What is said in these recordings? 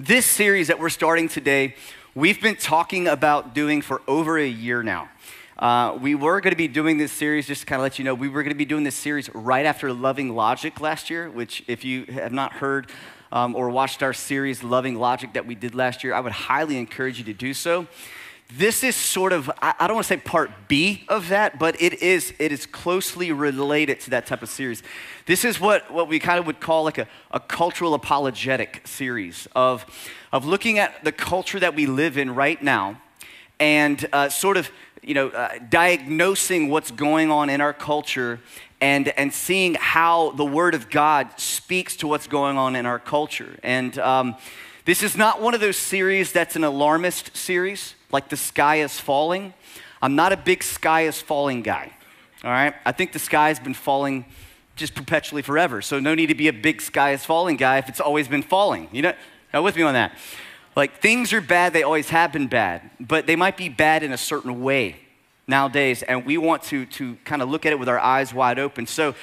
This series that we're starting today, we've been talking about doing for over a year now. Uh, we were going to be doing this series, just to kind of let you know, we were going to be doing this series right after Loving Logic last year, which, if you have not heard um, or watched our series, Loving Logic, that we did last year, I would highly encourage you to do so. This is sort of, I don't want to say part B of that, but it is, it is closely related to that type of series. This is what, what we kind of would call like a, a cultural apologetic series of, of looking at the culture that we live in right now and uh, sort of, you know, uh, diagnosing what's going on in our culture and, and seeing how the Word of God speaks to what's going on in our culture. And um, this is not one of those series that's an alarmist series like the sky is falling. I'm not a big sky is falling guy, all right? I think the sky has been falling just perpetually forever. So no need to be a big sky is falling guy if it's always been falling. You know, now with me on that. Like things are bad, they always have been bad, but they might be bad in a certain way nowadays, and we want to, to kind of look at it with our eyes wide open. So,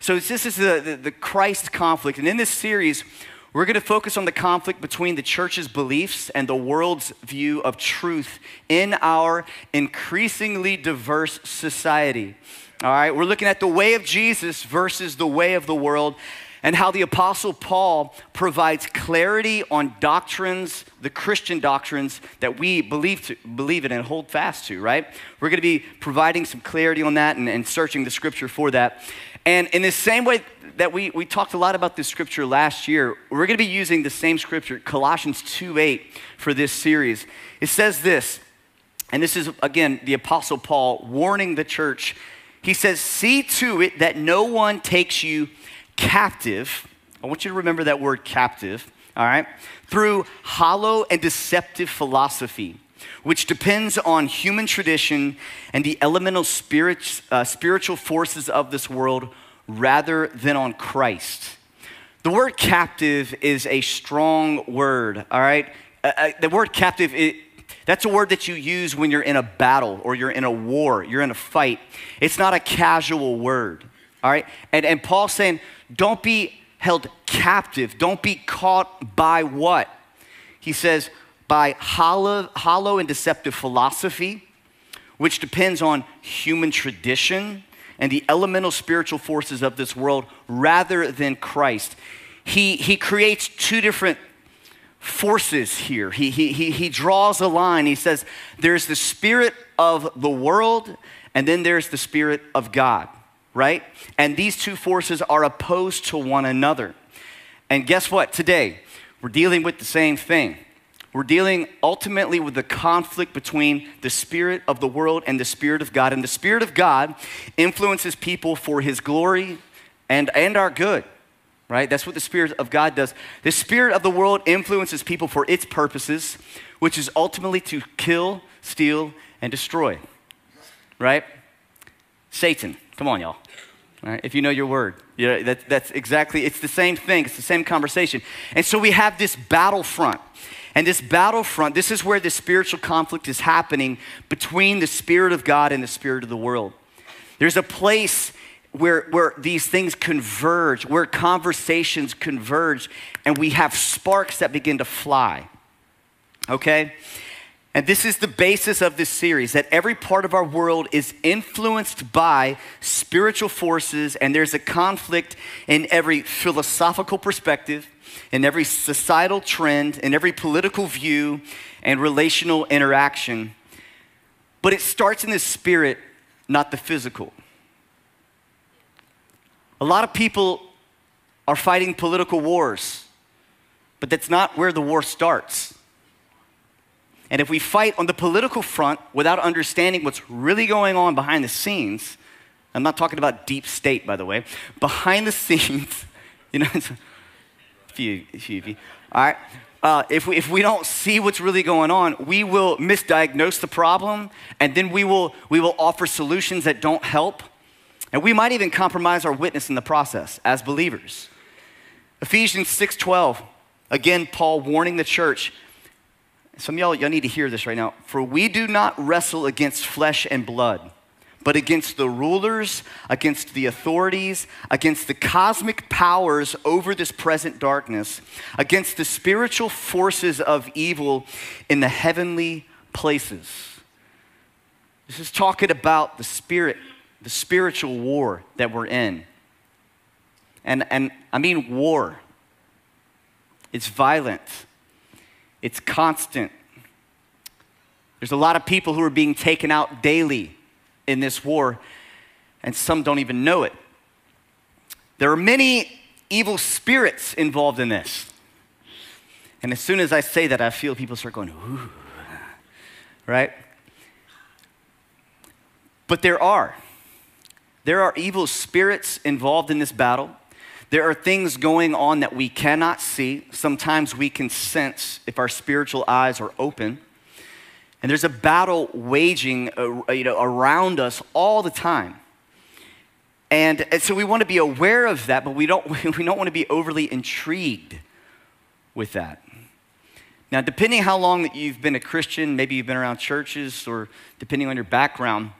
so this is the, the, the Christ conflict, and in this series, we're going to focus on the conflict between the church's beliefs and the world's view of truth in our increasingly diverse society. All right, we're looking at the way of Jesus versus the way of the world and how the Apostle Paul provides clarity on doctrines, the Christian doctrines that we believe, to, believe in and hold fast to, right? We're going to be providing some clarity on that and, and searching the scripture for that. And in the same way that we, we talked a lot about this scripture last year. We're going to be using the same scripture, Colossians 2 8, for this series. It says this, and this is, again, the Apostle Paul warning the church. He says, See to it that no one takes you captive. I want you to remember that word captive, all right? Through hollow and deceptive philosophy which depends on human tradition and the elemental spirit, uh, spiritual forces of this world rather than on Christ. The word captive is a strong word, all right? Uh, uh, the word captive, it, that's a word that you use when you're in a battle or you're in a war, you're in a fight. It's not a casual word, all right? And, and Paul's saying, don't be held captive. Don't be caught by what? He says, by hollow, hollow and deceptive philosophy, which depends on human tradition and the elemental spiritual forces of this world rather than Christ. He, he creates two different forces here. He, he, he, he draws a line. He says, there's the spirit of the world, and then there's the spirit of God, right? And these two forces are opposed to one another. And guess what? Today, we're dealing with the same thing. We're dealing ultimately with the conflict between the spirit of the world and the spirit of God. And the spirit of God influences people for his glory and, and our good, right? That's what the spirit of God does. The spirit of the world influences people for its purposes, which is ultimately to kill, steal, and destroy, right? Satan, come on, y'all. Right, if you know your word, you know, that, that's exactly, it's the same thing, it's the same conversation. And so we have this battlefront. And this battlefront, this is where the spiritual conflict is happening between the Spirit of God and the Spirit of the world. There's a place where, where these things converge, where conversations converge, and we have sparks that begin to fly. Okay? And this is the basis of this series that every part of our world is influenced by spiritual forces, and there's a conflict in every philosophical perspective, in every societal trend, in every political view and relational interaction. But it starts in the spirit, not the physical. A lot of people are fighting political wars, but that's not where the war starts. And if we fight on the political front without understanding what's really going on behind the scenes, I'm not talking about deep state, by the way, behind the scenes, you know, few, few of you. All right. Uh, if, we, if we don't see what's really going on, we will misdiagnose the problem, and then we will, we will offer solutions that don't help. And we might even compromise our witness in the process as believers. Ephesians 6:12, again, Paul warning the church. Some of y'all, y'all need to hear this right now. For we do not wrestle against flesh and blood, but against the rulers, against the authorities, against the cosmic powers over this present darkness, against the spiritual forces of evil in the heavenly places. This is talking about the spirit, the spiritual war that we're in. And, and I mean war. It's violent, it's constant. There's a lot of people who are being taken out daily in this war, and some don't even know it. There are many evil spirits involved in this. And as soon as I say that, I feel people start going, ooh, right? But there are. There are evil spirits involved in this battle. There are things going on that we cannot see. Sometimes we can sense if our spiritual eyes are open. And there's a battle waging uh, you know, around us all the time. And, and so we want to be aware of that, but we don't, we don't want to be overly intrigued with that. Now, depending how long that you've been a Christian, maybe you've been around churches, or depending on your background,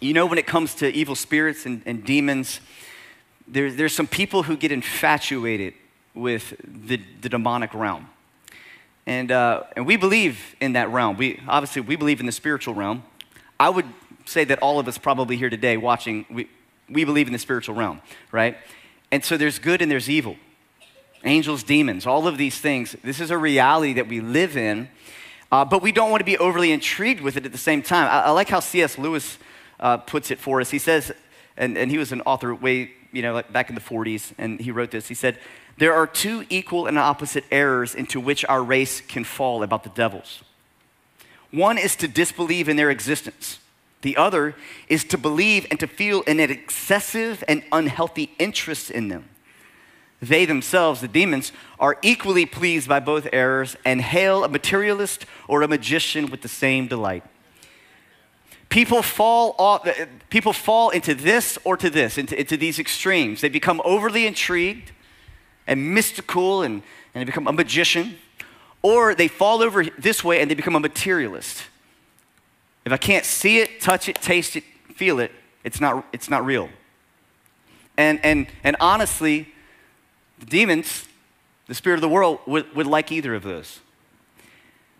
you know when it comes to evil spirits and, and demons, there, there's some people who get infatuated with the, the demonic realm. And, uh, and we believe in that realm. We, obviously, we believe in the spiritual realm. I would say that all of us probably here today watching, we, we believe in the spiritual realm, right? And so there's good and there's evil. Angels, demons, all of these things. This is a reality that we live in, uh, but we don't want to be overly intrigued with it at the same time. I, I like how C.S. Lewis uh, puts it for us. He says, and, and he was an author way, you know, like back in the 40s, and he wrote this. He said, there are two equal and opposite errors into which our race can fall about the devils. One is to disbelieve in their existence. The other is to believe and to feel an excessive and unhealthy interest in them. They themselves, the demons, are equally pleased by both errors and hail a materialist or a magician with the same delight. People fall, off, uh, people fall into this or to this, into, into these extremes. They become overly intrigued and mystical and, and they become a magician, or they fall over this way and they become a materialist. If I can't see it, touch it, taste it, feel it, it's not, it's not real. And, and, and honestly, the demons, the spirit of the world, would, would like either of those.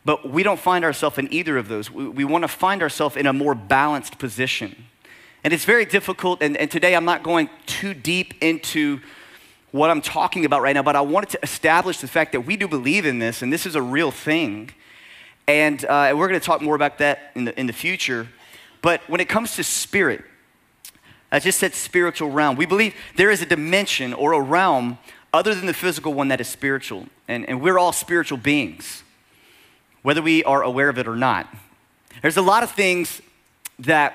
But we don't find ourselves in either of those. We, we want to find ourselves in a more balanced position. And it's very difficult, and, and today I'm not going too deep into what I'm talking about right now, but I wanted to establish the fact that we do believe in this, and this is a real thing. And uh, we're going to talk more about that in the, in the future. But when it comes to spirit, I just said spiritual realm. We believe there is a dimension or a realm other than the physical one that is spiritual. And, and we're all spiritual beings, whether we are aware of it or not. There's a lot of things that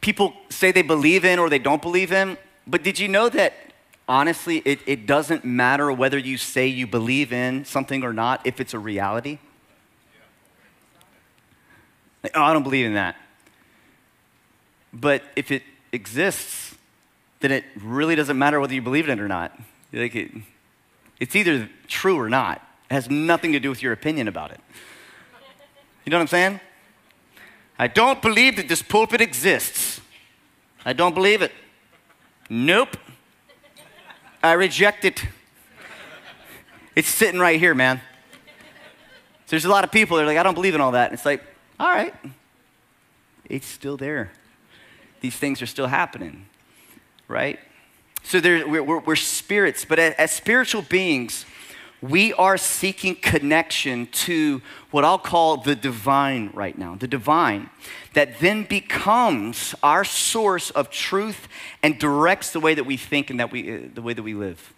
people say they believe in or they don't believe in, but did you know that honestly, it, it doesn't matter whether you say you believe in something or not if it's a reality. oh, I don't believe in that. But if it exists, then it really doesn't matter whether you believe in it or not. Like it, it's either true or not. It has nothing to do with your opinion about it. You know what I'm saying? I don't believe that this pulpit exists. I don't believe it. Nope. I reject it. It's sitting right here, man. So there's a lot of people that are like, I don't believe in all that. And it's like, all right, it's still there. These things are still happening, right? So there, we're, we're, we're spirits, but as, as spiritual beings, we are seeking connection to what I'll call the divine right now, the divine that then becomes our source of truth and directs the way that we think and that we, uh, the way that we live.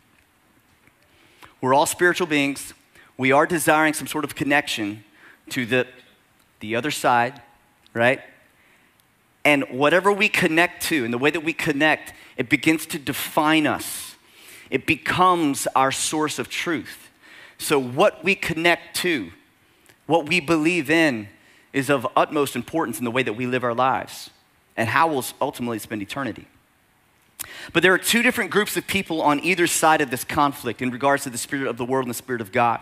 We're all spiritual beings. We are desiring some sort of connection to the, the other side, right? And whatever we connect to and the way that we connect, it begins to define us. It becomes our source of truth. So, what we connect to, what we believe in, is of utmost importance in the way that we live our lives and how we'll ultimately spend eternity. But there are two different groups of people on either side of this conflict in regards to the spirit of the world and the spirit of God.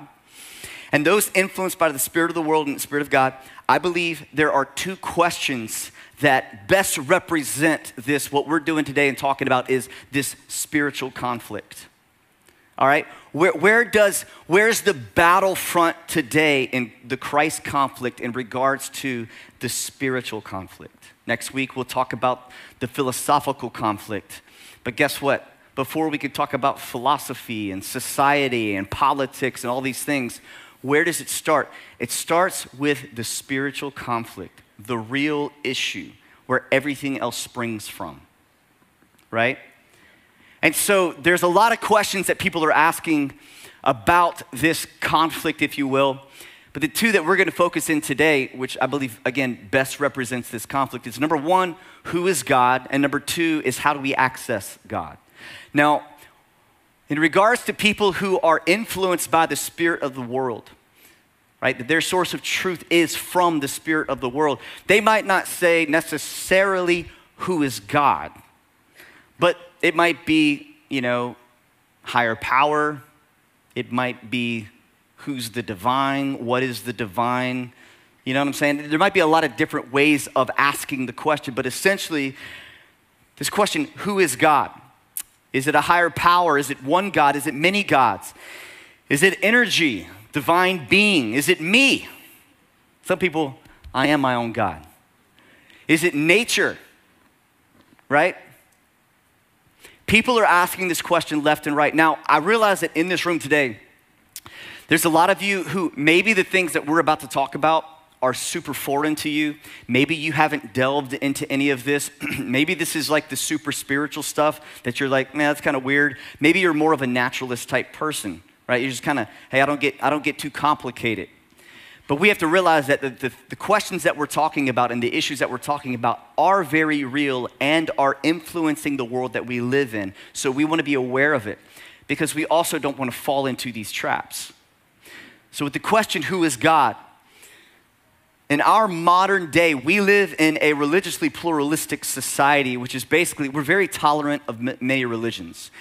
and those influenced by the spirit of the world and the spirit of God, I believe there are two questions that best represent this. What we're doing today and talking about is this spiritual conflict. All right? Where, where does, where's the battlefront today in the Christ conflict in regards to the spiritual conflict? Next week, we'll talk about the philosophical conflict. But guess what? Before we could talk about philosophy and society and politics and all these things, where does it start? It starts with the spiritual conflict, the real issue where everything else springs from, right? And so there's a lot of questions that people are asking about this conflict, if you will. But the two that we're going to focus in today, which I believe, again, best represents this conflict, is number one, who is God? And number two is how do we access God? Now, in regards to people who are influenced by the spirit of the world, right, that their source of truth is from the spirit of the world, they might not say necessarily who is God, but it might be, you know, higher power. It might be who's the divine, what is the divine. You know what I'm saying? There might be a lot of different ways of asking the question, but essentially, this question who is God? Is it a higher power? Is it one God? Is it many gods? Is it energy, divine being? Is it me? Some people, I am my own God. Is it nature? Right? People are asking this question left and right. Now, I realize that in this room today, there's a lot of you who maybe the things that we're about to talk about are super foreign to you. Maybe you haven't delved into any of this. Maybe this is like the super spiritual stuff that you're like, man, that's kind of weird. Maybe you're more of a naturalist type person, right? You're just kind of, hey, I don't get, I don't get too complicated. But we have to realize that the, the, the, questions that we're talking about and the issues that we're talking about are very real and are influencing the world that we live in. So we want to be aware of it because we also don't want to fall into these traps. So, with the question, who is God? In our modern day, we live in a religiously pluralistic society, which is basically, we're very tolerant of many religions.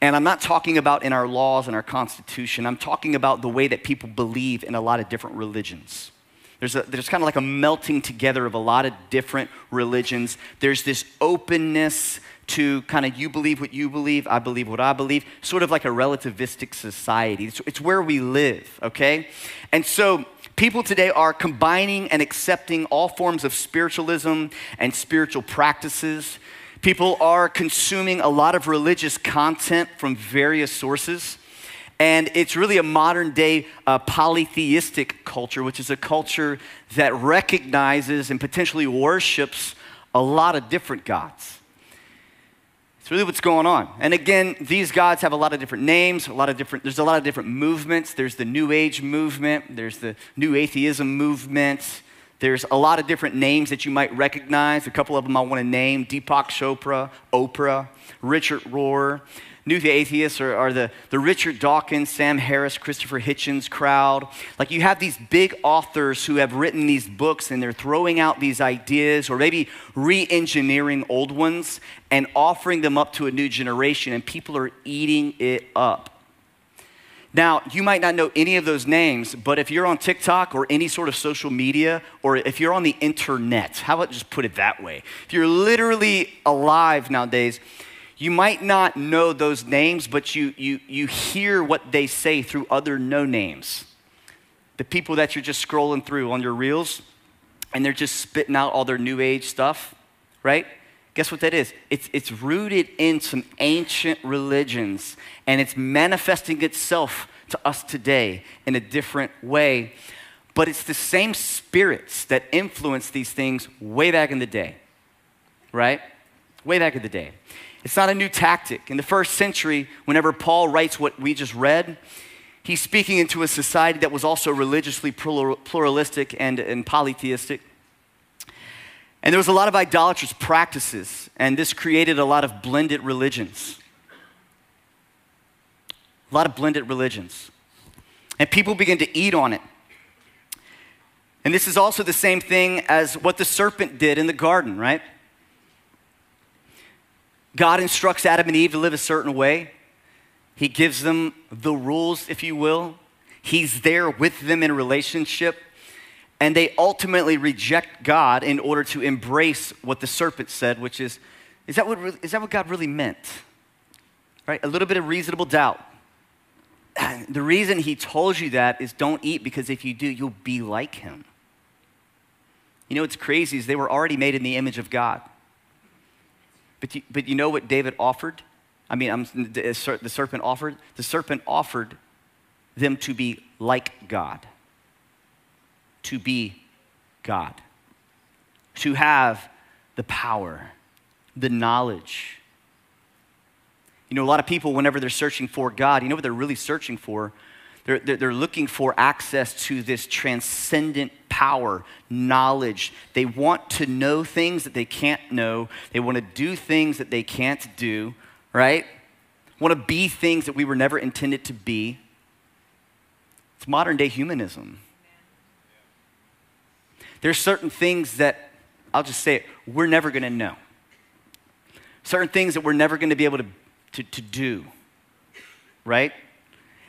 And I'm not talking about in our laws and our constitution, I'm talking about the way that people believe in a lot of different religions. There's, a, there's kind of like a melting together of a lot of different religions. There's this openness to kind of you believe what you believe, I believe what I believe, sort of like a relativistic society. It's, it's where we live, okay? And so people today are combining and accepting all forms of spiritualism and spiritual practices People are consuming a lot of religious content from various sources. And it's really a modern day uh, polytheistic culture, which is a culture that recognizes and potentially worships a lot of different gods. It's really what's going on. And again, these gods have a lot of different names, a lot of different, there's a lot of different movements. There's the New Age movement, there's the New Atheism movement, there's a lot of different names that you might recognize. A couple of them I want to name Deepak Chopra, Oprah, Richard Rohr. New Atheists are, are, the, the Richard Dawkins, Sam Harris, Christopher Hitchens crowd. Like you have these big authors who have written these books and they're throwing out these ideas or maybe re engineering old ones and offering them up to a new generation, and people are eating it up. Now, you might not know any of those names, but if you're on TikTok or any sort of social media, or if you're on the internet, how about just put it that way? If you're literally alive nowadays, you might not know those names, but you, you, you hear what they say through other no names. The people that you're just scrolling through on your reels, and they're just spitting out all their new age stuff, right? Guess what that is? It's, it's rooted in some ancient religions and it's manifesting itself to us today in a different way. But it's the same spirits that influenced these things way back in the day, right? Way back in the day. It's not a new tactic. In the first century, whenever Paul writes what we just read, he's speaking into a society that was also religiously pluralistic and, and polytheistic. And there was a lot of idolatrous practices, and this created a lot of blended religions. A lot of blended religions. And people began to eat on it. And this is also the same thing as what the serpent did in the garden, right? God instructs Adam and Eve to live a certain way. He gives them the rules, if you will. He's there with them in relationship. And they ultimately reject God in order to embrace what the serpent said, which is, is that what, is that what God really meant? Right? A little bit of reasonable doubt. The reason he told you that is don't eat because if you do, you'll be like him. You know what's crazy is they were already made in the image of God. But you, but you know what David offered? I mean, I'm, the serpent offered? The serpent offered them to be like God. To be God. To have the power, the knowledge. You know, a lot of people, whenever they're searching for God, you know what they're really searching for? They're, they're, looking for access to this transcendent power, knowledge. They want to know things that they can't know. They want to do things that they can't do, right? Want to be things that we were never intended to be. It's modern day humanism. There's certain things that, I'll just say it, we're never going to know. Certain things that we're never going to be able to, to, to do, right?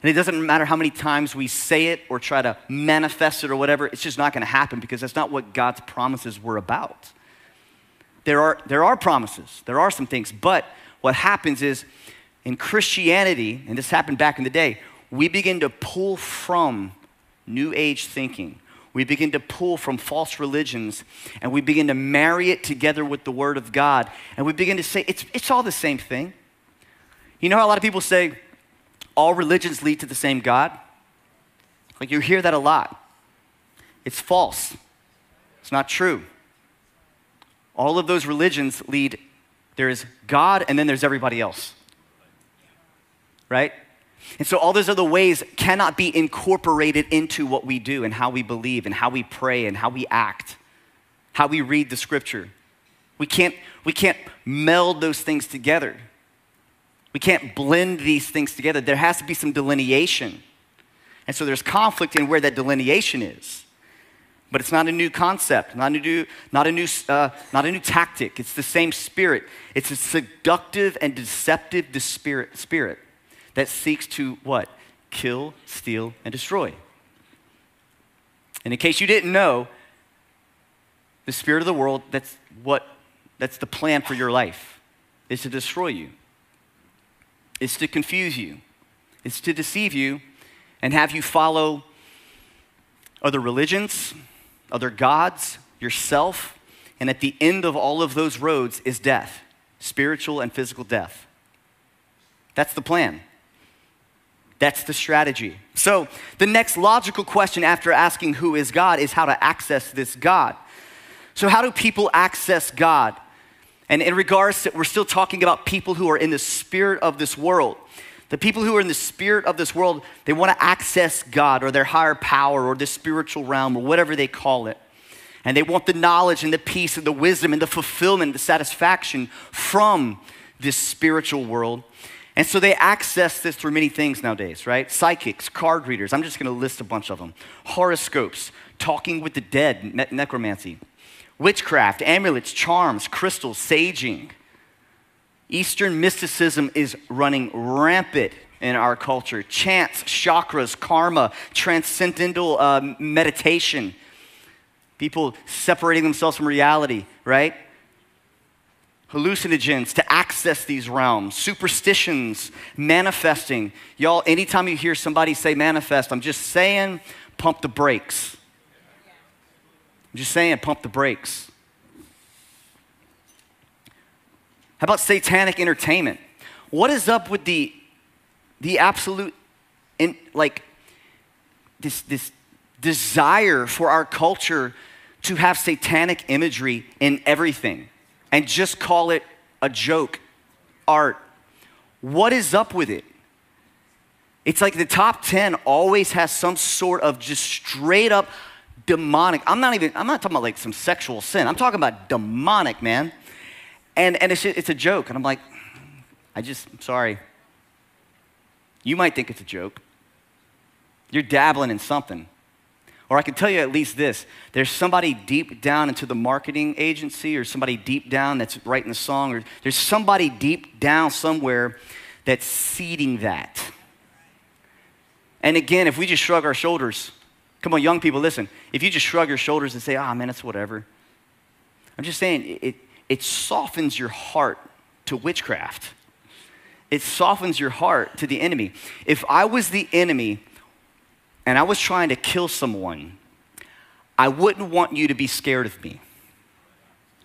And it doesn't matter how many times we say it or try to manifest it or whatever, it's just not going to happen because that's not what God's promises were about. There are, there are promises, there are some things, but what happens is in Christianity, and this happened back in the day, we begin to pull from New Age thinking. We begin to pull from false religions and we begin to marry it together with the Word of God. And we begin to say, it's, it's all the same thing. You know how a lot of people say, all religions lead to the same God? Like you hear that a lot. It's false. It's not true. All of those religions lead, there is God and then there's everybody else. Right? And so all those other ways cannot be incorporated into what we do and how we believe and how we pray and how we act, how we read the scripture. We can't, we can't meld those things together. We can't blend these things together. There has to be some delineation. And so there's conflict in where that delineation is. But it's not a new concept, not a new, not a new, uh, not a new tactic. It's the same spirit. It's a seductive and deceptive spirit, spirit that seeks to what? Kill, steal, and destroy. And in case you didn't know, the spirit of the world, that's what, that's the plan for your life, is to destroy you. It's to confuse you, it's to deceive you and have you follow other religions, other gods, yourself. And at the end of all of those roads is death spiritual and physical death. That's the plan. That's the strategy. So, the next logical question after asking who is God is how to access this God. So, how do people access God? And in regards to, we're still talking about people who are in the spirit of this world. The people who are in the spirit of this world, they want to access God or their higher power or the spiritual realm or whatever they call it. And they want the knowledge and the peace and the wisdom and the fulfillment, the satisfaction from this spiritual world. And so they access this through many things nowadays, right? Psychics, card readers, I'm just going to list a bunch of them. Horoscopes, talking with the dead, ne- necromancy, witchcraft, amulets, charms, crystals, saging. Eastern mysticism is running rampant in our culture. Chants, chakras, karma, transcendental uh, meditation. People separating themselves from reality, right? Hallucinogens to access these realms, superstitions, manifesting. Y'all, anytime you hear somebody say manifest, I'm just saying, pump the brakes. I'm just saying, pump the brakes. How about satanic entertainment? What is up with the, the absolute, in, like, this, this desire for our culture to have satanic imagery in everything and just call it a joke, art? What is up with it? It's like the top 10 always has some sort of just straight up demonic. I'm not even, I'm not talking about like some sexual sin. I'm talking about demonic, man. And, and it's, it's a joke. And I'm like, I just, I'm sorry. You might think it's a joke. You're dabbling in something. Or I can tell you at least this there's somebody deep down into the marketing agency, or somebody deep down that's writing the song, or there's somebody deep down somewhere that's seeding that. And again, if we just shrug our shoulders, come on, young people, listen. If you just shrug your shoulders and say, ah, man, it's whatever. I'm just saying, it, it softens your heart to witchcraft. It softens your heart to the enemy. If I was the enemy and I was trying to kill someone, I wouldn't want you to be scared of me.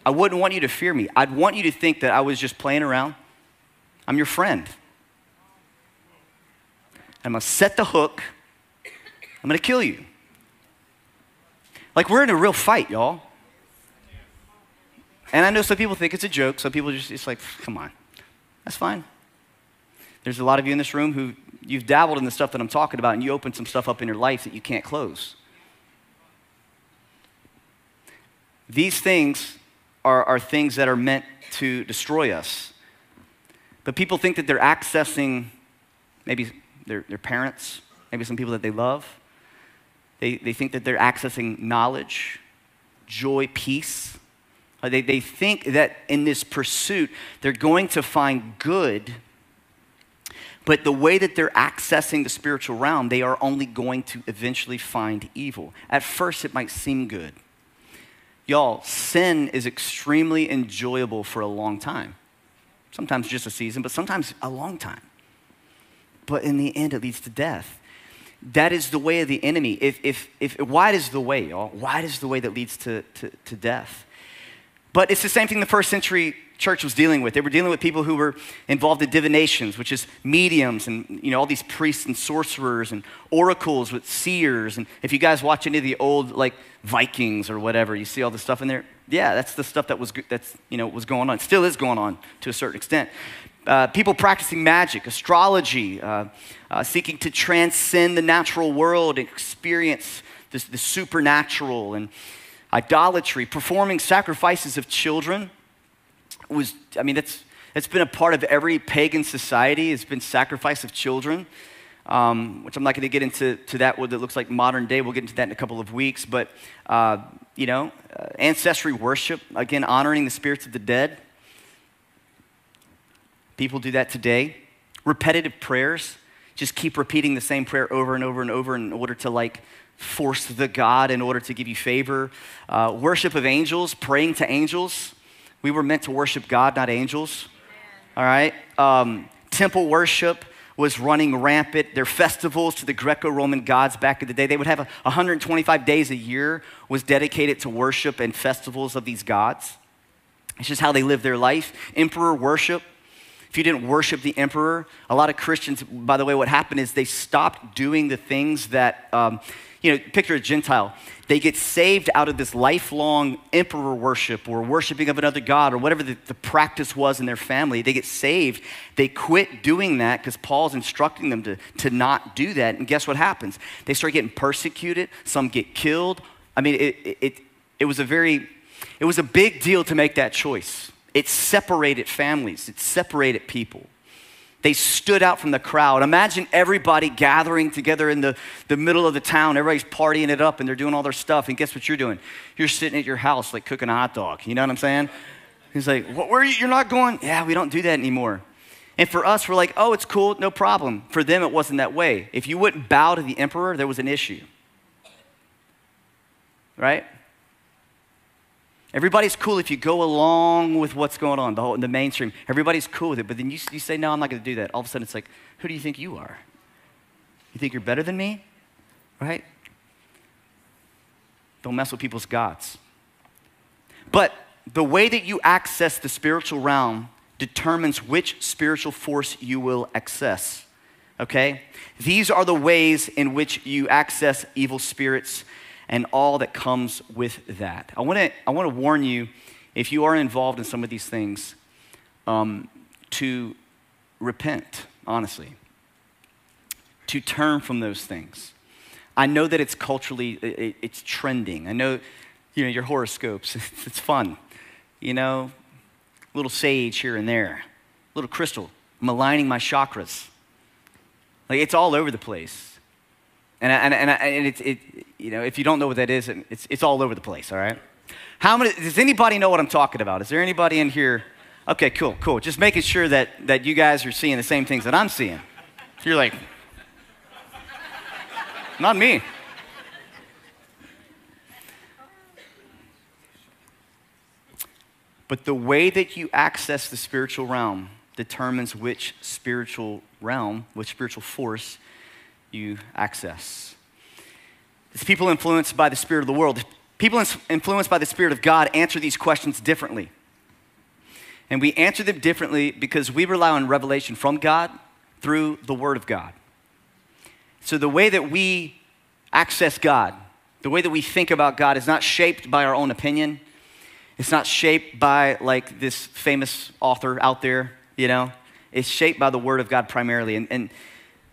I wouldn't want you to fear me. I'd want you to think that I was just playing around. I'm your friend. I'm gonna set the hook. I'm gonna kill you. Like we're in a real fight, y'all. And I know some people think it's a joke. Some people just, it's like, come on. That's fine. There's a lot of you in this room who you've dabbled in the stuff that I'm talking about and you opened some stuff up in your life that you can't close. These things are, are things that are meant to destroy us. But people think that they're accessing maybe their, their parents, maybe some people that they love. They, they think that they're accessing knowledge, joy, peace. Uh, they, they think that in this pursuit, they're going to find good, but the way that they're accessing the spiritual realm, they are only going to eventually find evil. At first, it might seem good. Y'all, sin is extremely enjoyable for a long time. Sometimes just a season, but sometimes a long time. But in the end, it leads to death. That is the way of the enemy. If, if, if, wide is the way, y'all. Wide is the way that leads to, to, to death. But it's the same thing the first century church was dealing with. They were dealing with people who were involved in divinations, which is mediums and you know all these priests and sorcerers and oracles with seers. And if you guys watch any of the old like Vikings or whatever, you see all the stuff in there. Yeah, that's the stuff that was that's you know was going on. still is going on to a certain extent. Uh, people practicing magic, astrology, uh, uh, seeking to transcend the natural world and experience the supernatural and idolatry, performing sacrifices of children was, I mean, that's, that's been a part of every pagan society. It's been sacrifice of children, um, which I'm not going to get into to that, what it looks like modern day. We'll get into that in a couple of weeks. But, uh, you know, uh, ancestry worship, again, honoring the spirits of the dead. People do that today. Repetitive prayers, just keep repeating the same prayer over and over and over in order to like force the God in order to give you favor. Uh, worship of angels, praying to angels. We were meant to worship God, not angels. All right? Um, temple worship was running rampant. Their festivals to the Greco-Roman gods back in the day, they would have a, 125 days a year was dedicated to worship and festivals of these gods. It's just how they lived their life. Emperor worship. If you didn't worship the emperor, a lot of Christians, by the way, what happened is they stopped doing the things that um, you know, picture a Gentile. They get saved out of this lifelong emperor worship or worshiping of another God or whatever the, the practice was in their family. They get saved. They quit doing that because Paul's instructing them to, to not do that. And guess what happens? They start getting persecuted. Some get killed. I mean, it, it, it was a very, it was a big deal to make that choice. It separated families. It separated people. They stood out from the crowd. Imagine everybody gathering together in the, the middle of the town. Everybody's partying it up and they're doing all their stuff. And guess what you're doing? You're sitting at your house like cooking a hot dog. You know what I'm saying? He's like, what, where you? You're not going? Yeah, we don't do that anymore. And for us, we're like, oh, it's cool, no problem. For them, it wasn't that way. If you wouldn't bow to the emperor, there was an issue. Right? Everybody's cool if you go along with what's going on, the, whole, the mainstream. Everybody's cool with it. But then you, you say, no, I'm not going to do that. All of a sudden, it's like, who do you think you are? You think you're better than me? Right? Don't mess with people's gods. But the way that you access the spiritual realm determines which spiritual force you will access. Okay? These are the ways in which you access evil spirits and all that comes with that. I want to I want to warn you, if you are involved in some of these things, um, to repent, honestly, to turn from those things. I know that it's culturally, it, it's trending. I know, you know, your horoscopes, it's fun. You know, a little sage here and there, a little crystal, aligning my chakras. Like it's all over the place. And, and, and, and it's, it, you know, if you don't know what that is, it's, it's all over the place, all right? How many, does anybody know what I'm talking about? Is there anybody in here? Okay, cool, cool. Just making sure that, that you guys are seeing the same things that I'm seeing. You're like, Not me. But the way that you access the spiritual realm determines which spiritual realm, which spiritual force you access. It's people influenced by the spirit of the world. People influenced by the spirit of God answer these questions differently. And we answer them differently because we rely on revelation from God through the Word of God. So the way that we access God, the way that we think about God is not shaped by our own opinion it's not shaped by like this famous author out there, you know? It's shaped by the Word of God primarily. And, and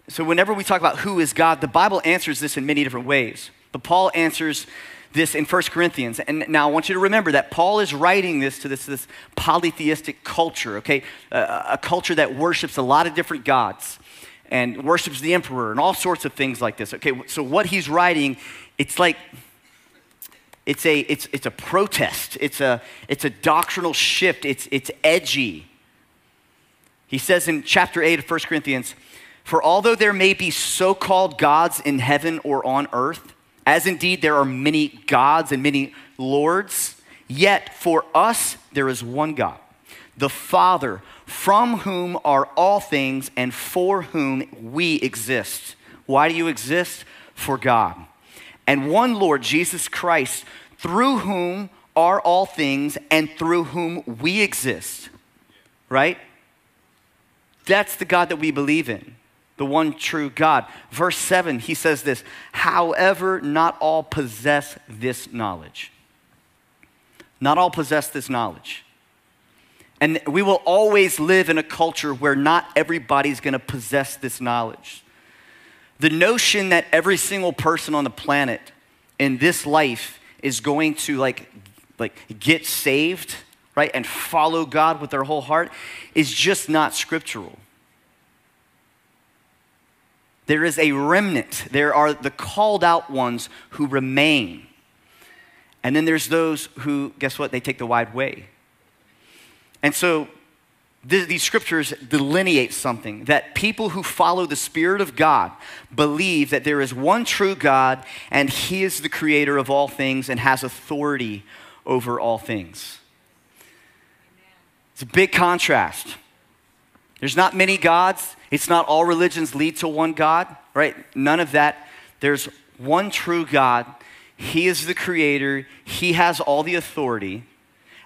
so whenever we talk about who is God, the Bible answers this in many different ways. But Paul answers this in 1 Corinthians. And now I want you to remember that Paul is writing this to this, this polytheistic culture, okay? Uh, a culture that worships a lot of different gods and worships the emperor and all sorts of things like this. Okay, so what he's writing, it's like it's a, it's, it's a protest. It's a, it's a doctrinal shift. It's, it's edgy. He says in chapter 8 of 1 Corinthians, For although there may be so called gods in heaven or on earth, as indeed there are many gods and many lords, yet for us there is one God, the Father, from whom are all things and for whom we exist. Why do you exist? For God. And one Lord, Jesus Christ, through whom are all things and through whom we exist. Right? That's the God that we believe in, the one true God. Verse 7, he says this However, not all possess this knowledge. Not all possess this knowledge. And we will always live in a culture where not everybody's gonna possess this knowledge. The notion that every single person on the planet in this life is going to like, like get saved, right, and follow God with their whole heart is just not scriptural. There is a remnant. There are the called out ones who remain. And then there's those who, guess what? They take the wide way. And so th- these scriptures delineate something that people who follow the Spirit of God believe that there is one true God and He is the creator of all things and has authority over all things. It's a big contrast. There's not many gods. It's not all religions lead to one God, right? None of that. There's one true God. He is the creator. He has all the authority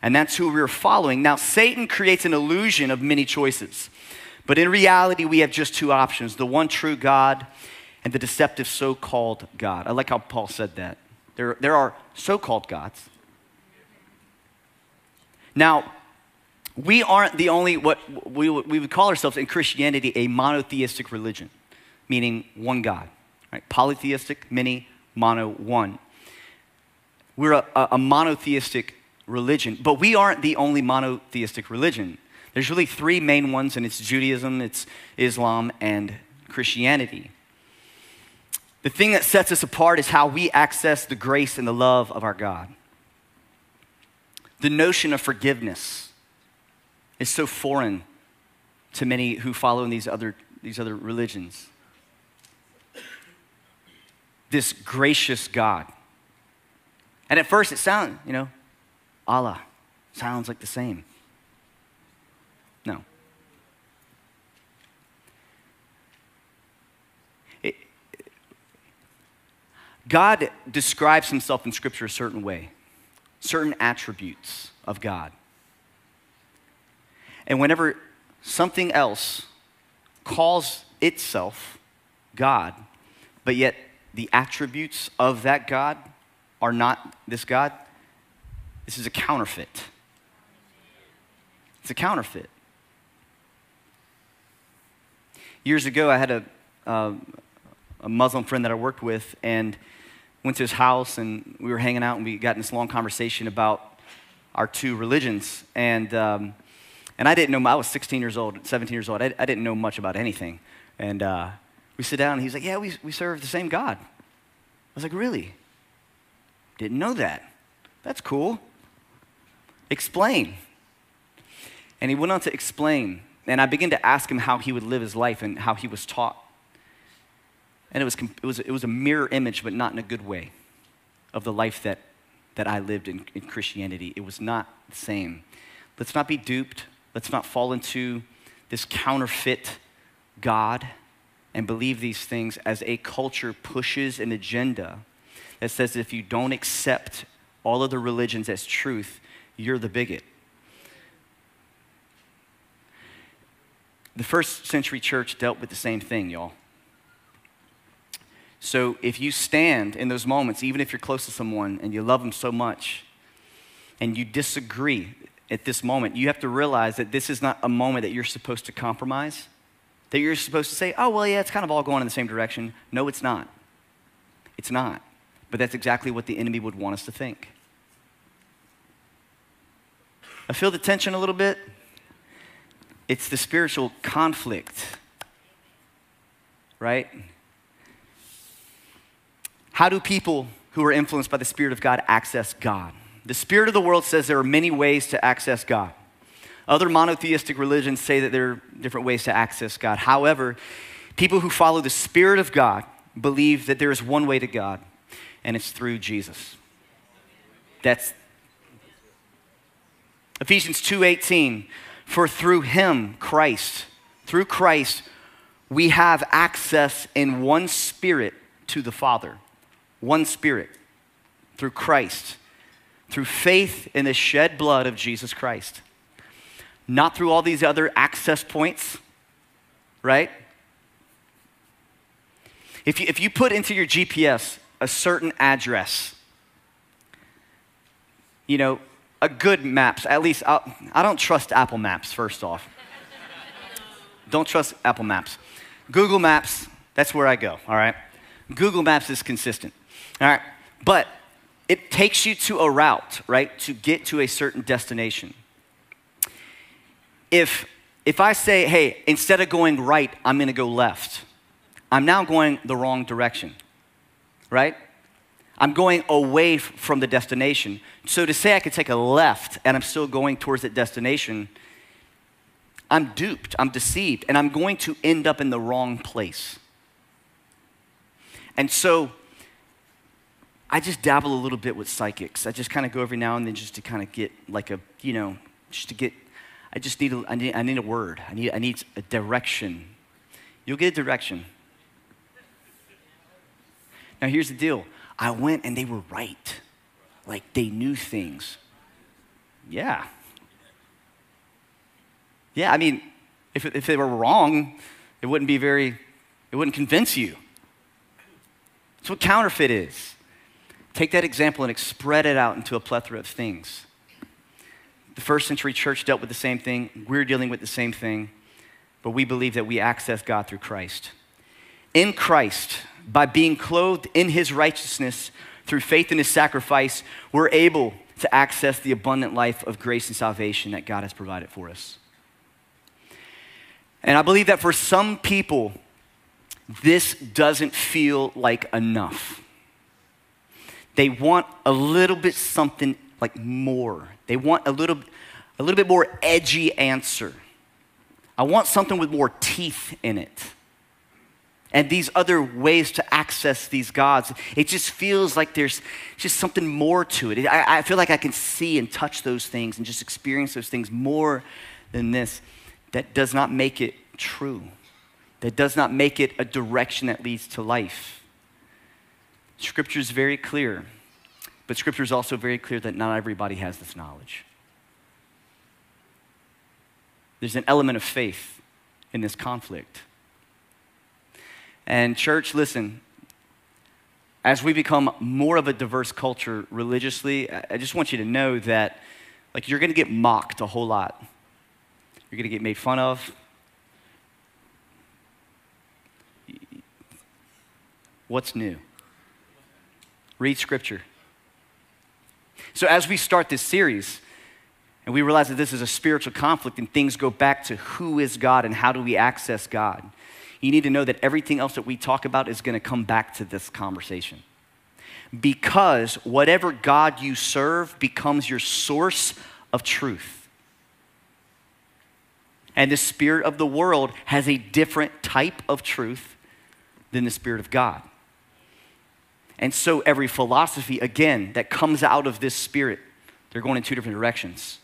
and that's who we're following. Now, Satan creates an illusion of many choices, but in reality, we have just two options the one true God and the deceptive so called God. I like how Paul said that. There, there are so called gods. Now, we aren't the only, what we, we would call ourselves in Christianity, a monotheistic religion, meaning one God. Right? Polytheistic, many, mono, one. We're a, a, a monotheistic religion. But we aren't the only monotheistic religion. There's really three main ones, and it's Judaism, it's Islam, and Christianity. The thing that sets us apart is how we access the grace and the love of our God. The notion of forgiveness is so foreign to many who follow in these other, these other religions. This gracious God. And at first it sounds, you know, Allah sounds like the same. No. God describes himself in Scripture a certain way, certain attributes of God. And whenever something else calls itself God, but yet the attributes of that God are not this God, this is a counterfeit. It's a counterfeit. Years ago, I had a, uh, a Muslim friend that I worked with and went to his house and we were hanging out and we got in this long conversation about our two religions. And, um, and I didn't know, I was 16 years old, 17 years old. I, I didn't know much about anything. And uh, we sit down and he's like, Yeah, we, we serve the same God. I was like, Really? Didn't know that. That's cool. Explain. And he went on to explain. And I began to ask him how he would live his life and how he was taught. And it was, it was, it was a mirror image, but not in a good way, of the life that, that I lived in, in Christianity. It was not the same. Let's not be duped. Let's not fall into this counterfeit God and believe these things as a culture pushes an agenda that says if you don't accept all of the religions as truth, you're the bigot. The first century church dealt with the same thing, y'all. So if you stand in those moments, even if you're close to someone and you love them so much, and you disagree at this moment, you have to realize that this is not a moment that you're supposed to compromise, that you're supposed to say, oh, well, yeah, it's kind of all going in the same direction. No, it's not. It's not. But that's exactly what the enemy would want us to think. I feel the tension a little bit. It's the spiritual conflict, right? How do people who are influenced by the Spirit of God access God? The Spirit of the world says there are many ways to access God. Other monotheistic religions say that there are different ways to access God. However, people who follow the Spirit of God believe that there is one way to God, and it's through Jesus. That's Ephesians 2:18 for through him Christ through Christ we have access in one spirit to the Father one spirit through Christ through faith in the shed blood of Jesus Christ not through all these other access points right if you, if you put into your GPS a certain address you know a good maps. At least I'll, I do not trust Apple Maps, first off. don't trust Apple Maps. Google Maps, that's where I go, all right? Google Maps is consistent, all right? But it takes you to a route, right, to get to a certain destination. If, if I say, hey, instead of going right, I'm gonna go left, I'm now going the wrong direction, right? I'm going away from the destination. So to say I could take a left and I'm still going towards that destination, I'm duped, I'm deceived, and I'm going to end up in the wrong place. And so I just dabble a little bit with psychics. I just kind of go every now and then just to kind of get like a, you know, just to get, I just need a, I need, I need a word. I need, I need a direction. You'll get a direction. Now here's the deal. I went and they were right. Like they knew things. Yeah. Yeah, I mean, if, if they were wrong, it wouldn't be very, it wouldn't convince you. That's what counterfeit is. Take that example and spread it out into a plethora of things. The first century church dealt with the same thing. We're dealing with the same thing, but we believe that we access God through Christ. In Christ, by being clothed in his righteousness through faith in his sacrifice, we're able to access the abundant life of grace and salvation that God has provided for us. And I believe that for some people, this doesn't feel like enough. They want a little bit something like more. They want a little, a little bit more edgy answer. I want something with more teeth in it and these other ways to access these gods. It just feels like there's just something more to it. I, I, feel like I can see and touch those things and just experience those things more than this. That does not make it true, that does not make it a direction that leads to life. Scripture is very clear, but Scripture is also very clear that not everybody has this knowledge. There's an element of faith in this conflict. And, church, listen, as we become more of a diverse culture religiously, I just want you to know that, like, you're going to get mocked a whole lot. You're going to get made fun of. What's new? Read scripture. So, as we start this series, and we realize that this is a spiritual conflict, and things go back to who is God and how do we access God you need to know that everything else that we talk about is going to come back to this conversation. Because whatever God you serve becomes your source of truth. And the spirit of the world has a different type of truth than the Spirit of God. And so every philosophy, again, that comes out of this spirit, they're going in two different directions.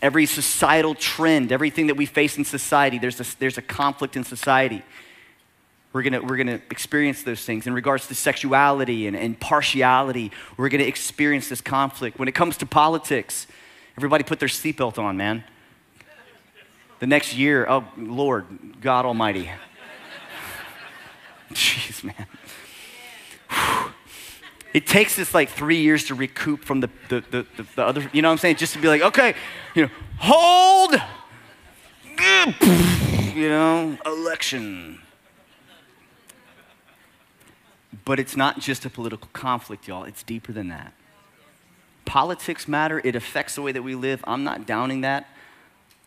Every societal trend, everything that we face in society, there's a, there's a conflict in society. We're gonna, we're gonna experience those things. In regards to sexuality and, and partiality, we're gonna experience this conflict. When it comes to politics, everybody put their seatbelt on, man. The next year, oh, Lord, God Almighty. Jeez, man. It takes us like three years to recoup from the, the, the, the, the other, you know what I'm saying? Just to be like, okay, you know, hold, you know, election. But it's not just a political conflict, y'all. It's deeper than that. Politics matter, it affects the way that we live. I'm not downing that.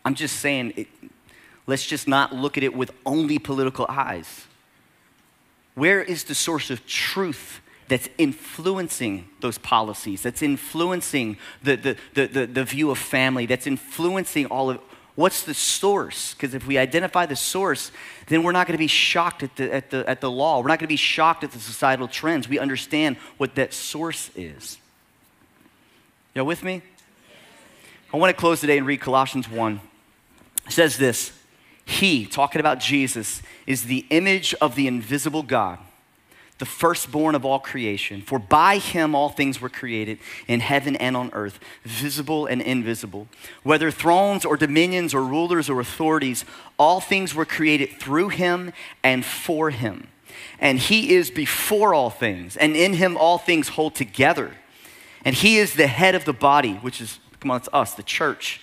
I'm just saying, it, let's just not look at it with only political eyes. Where is the source of truth that's influencing those policies, that's influencing the, the, the, the, the view of family, that's influencing all of what's the source? Because if we identify the source, then we're not going to be shocked at the, at, the, at the law. We're not going to be shocked at the societal trends. We understand what that source is. Y'all with me? I want to close today and read Colossians 1. It says this He, talking about Jesus, is the image of the invisible God the firstborn of all creation. For by him all things were created in heaven and on earth, visible and invisible. Whether thrones or dominions or rulers or authorities, all things were created through him and for him. And he is before all things, and in him all things hold together. And he is the head of the body, which is, come on, it's us, the church.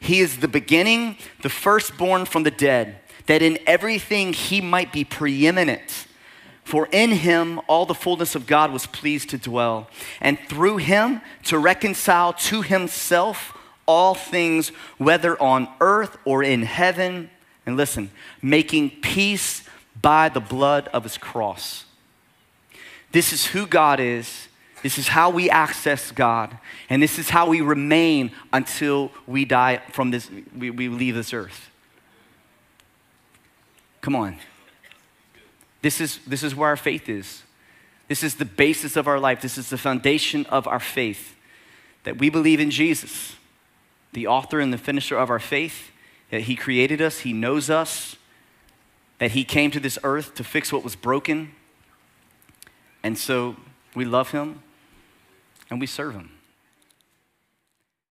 He is the beginning, the firstborn from the dead, that in everything he might be preeminent. For in him all the fullness of God was pleased to dwell, and through him to reconcile to himself all things, whether on earth or in heaven. And listen, making peace by the blood of his cross. This is who God is. This is how we access God. And this is how we remain until we die from this, we, we leave this earth. Come on. This is, this is where our faith is. This is the basis of our life. This is the foundation of our faith that we believe in Jesus, the author and the finisher of our faith, that He created us, He knows us, that He came to this earth to fix what was broken. And so we love Him and we serve Him.